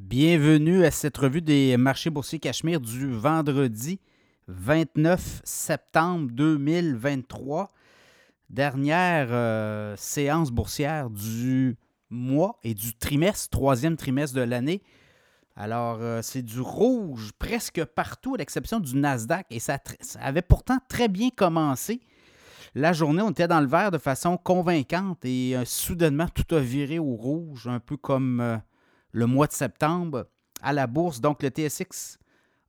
Bienvenue à cette revue des marchés boursiers Cachemire du vendredi 29 septembre 2023. Dernière euh, séance boursière du mois et du trimestre, troisième trimestre de l'année. Alors, euh, c'est du rouge presque partout, à l'exception du Nasdaq. Et ça, avait pourtant très bien commencé. La journée, on était dans le vert de façon convaincante et euh, soudainement, tout a viré au rouge, un peu comme le mois de septembre à la bourse. Donc, le TSX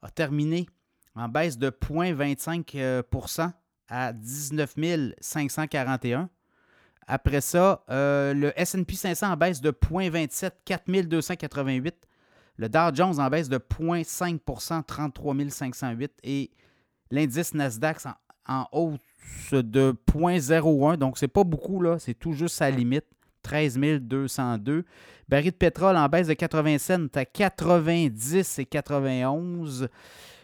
a terminé en baisse de 0,25% à 19 541. Après ça, euh, le SP 500 en baisse de 0,27, 4 288. Le Dow Jones en baisse de 0,5% 33 508. Et l'indice Nasdaq en, en hausse de 0,01. Donc, c'est pas beaucoup, là. C'est tout juste sa limite. 13 202. Baril de pétrole en baisse de 80 cents à 90 et 91.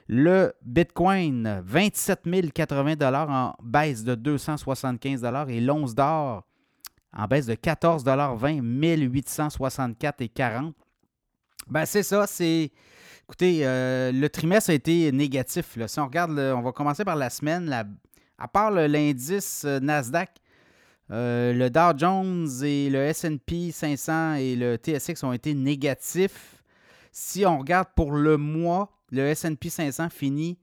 Le Bitcoin, 27 080 en baisse de 275 et l'once d'or en baisse de 14,20 1864 et 40. Ben, c'est ça, c'est. Écoutez, euh, le trimestre a été négatif. Là. Si on regarde, on va commencer par la semaine. À part l'indice euh, Nasdaq, euh, le Dow Jones et le SP 500 et le TSX ont été négatifs. Si on regarde pour le mois, le SP 500 finit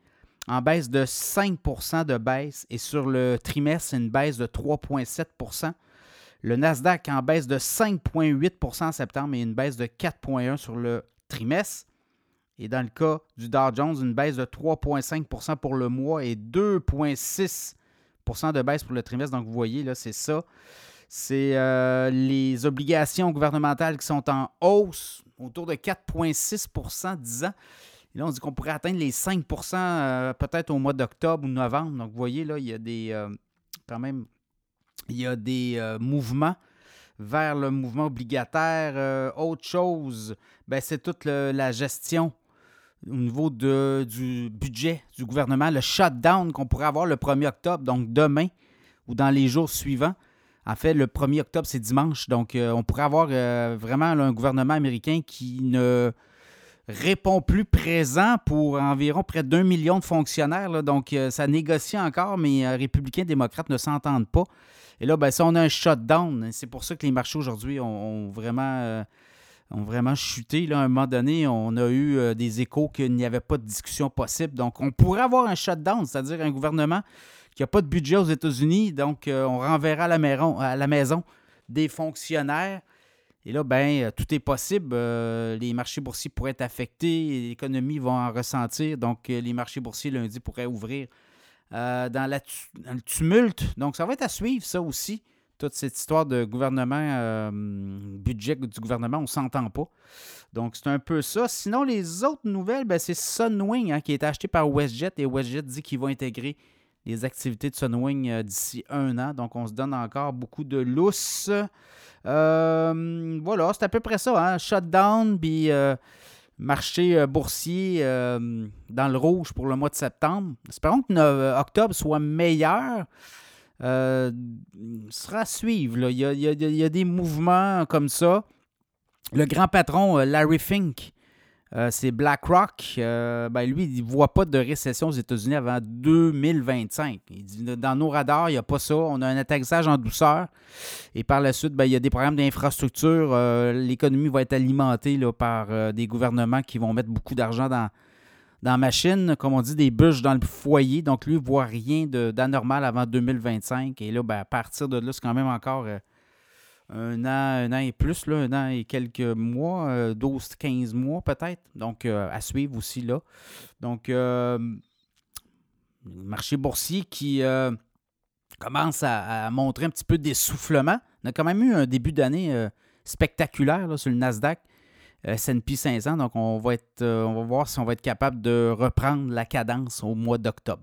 en baisse de 5% de baisse et sur le trimestre, une baisse de 3,7% Le Nasdaq en baisse de 5,8% en septembre et une baisse de 4,1 sur le trimestre. Et dans le cas du Dow Jones, une baisse de 3,5% pour le mois et 2,6 de baisse pour le trimestre. Donc, vous voyez, là, c'est ça. C'est euh, les obligations gouvernementales qui sont en hausse, autour de 4,6 10 ans. Et là, on dit qu'on pourrait atteindre les 5% euh, peut-être au mois d'octobre ou novembre. Donc, vous voyez, là, il y a des. Euh, quand même, il y a des mouvements vers le mouvement obligataire. autre chose, ben, c'est toute la gestion au niveau de, du budget du gouvernement, le shutdown qu'on pourrait avoir le 1er octobre, donc demain ou dans les jours suivants. En fait, le 1er octobre, c'est dimanche. Donc, euh, on pourrait avoir euh, vraiment un gouvernement américain qui ne répond plus présent pour environ près d'un million de fonctionnaires. Donc, euh, ça négocie encore, mais républicains et démocrates ne s'entendent pas. Et là, ben, si on a un shutdown, c'est pour ça que les marchés aujourd'hui ont, vraiment ont vraiment chuté. Là, à un moment donné, on a eu euh, des échos qu'il n'y avait pas de discussion possible. Donc, on pourrait avoir un shutdown, c'est-à-dire un gouvernement qui n'a pas de budget aux États-Unis. Donc, euh, on renverra à la, maison, des fonctionnaires. Et là, ben, euh, tout est possible. les marchés boursiers pourraient être affectés, l'économie va en ressentir. Donc, les marchés boursiers lundi pourraient ouvrir dans, le tumulte. Donc, ça va être à suivre, ça aussi toute cette histoire de gouvernement, euh, budget du gouvernement, on ne s'entend pas. Donc, c'est un peu ça. Sinon, les autres nouvelles, ben, c'est Sunwing hein, qui est acheté par WestJet et WestJet dit qu'ils vont intégrer les activités de Sunwing euh, d'ici un an. Donc, on se donne encore beaucoup de lousse. Euh, voilà, c'est à peu près ça. Hein? Shutdown, puis marché boursier dans le rouge pour le mois de septembre. Espérons que octobre soit meilleur. Euh, sera à suivre. Il, y a, des mouvements comme ça. Le grand patron, euh, Larry Fink, euh, c'est BlackRock. ben lui, il ne voit pas de récession aux États-Unis avant 2025. Il dit dans nos radars, il n'y a pas ça. On a un atterrissage en douceur. Et par la suite, ben, il y a des programmes d'infrastructure. L'économie va être alimentée par des gouvernements qui vont mettre beaucoup d'argent dans, dans la machine, comme on dit, des bûches dans le foyer. Donc, lui, ne voit rien d'anormal avant 2025. Et là, ben, à partir de là, c'est quand même encore euh, un, an, un an et plus, là, un an et quelques mois, 12-15 euh, mois peut-être. Donc, euh, à suivre aussi là. Donc, marché boursier qui commence à, montrer un petit peu d'essoufflement. On a quand même eu un début d'année spectaculaire sur le Nasdaq. S&P 500. Donc, on va, être, euh, on va voir si on va être capable de reprendre la cadence au mois d'octobre.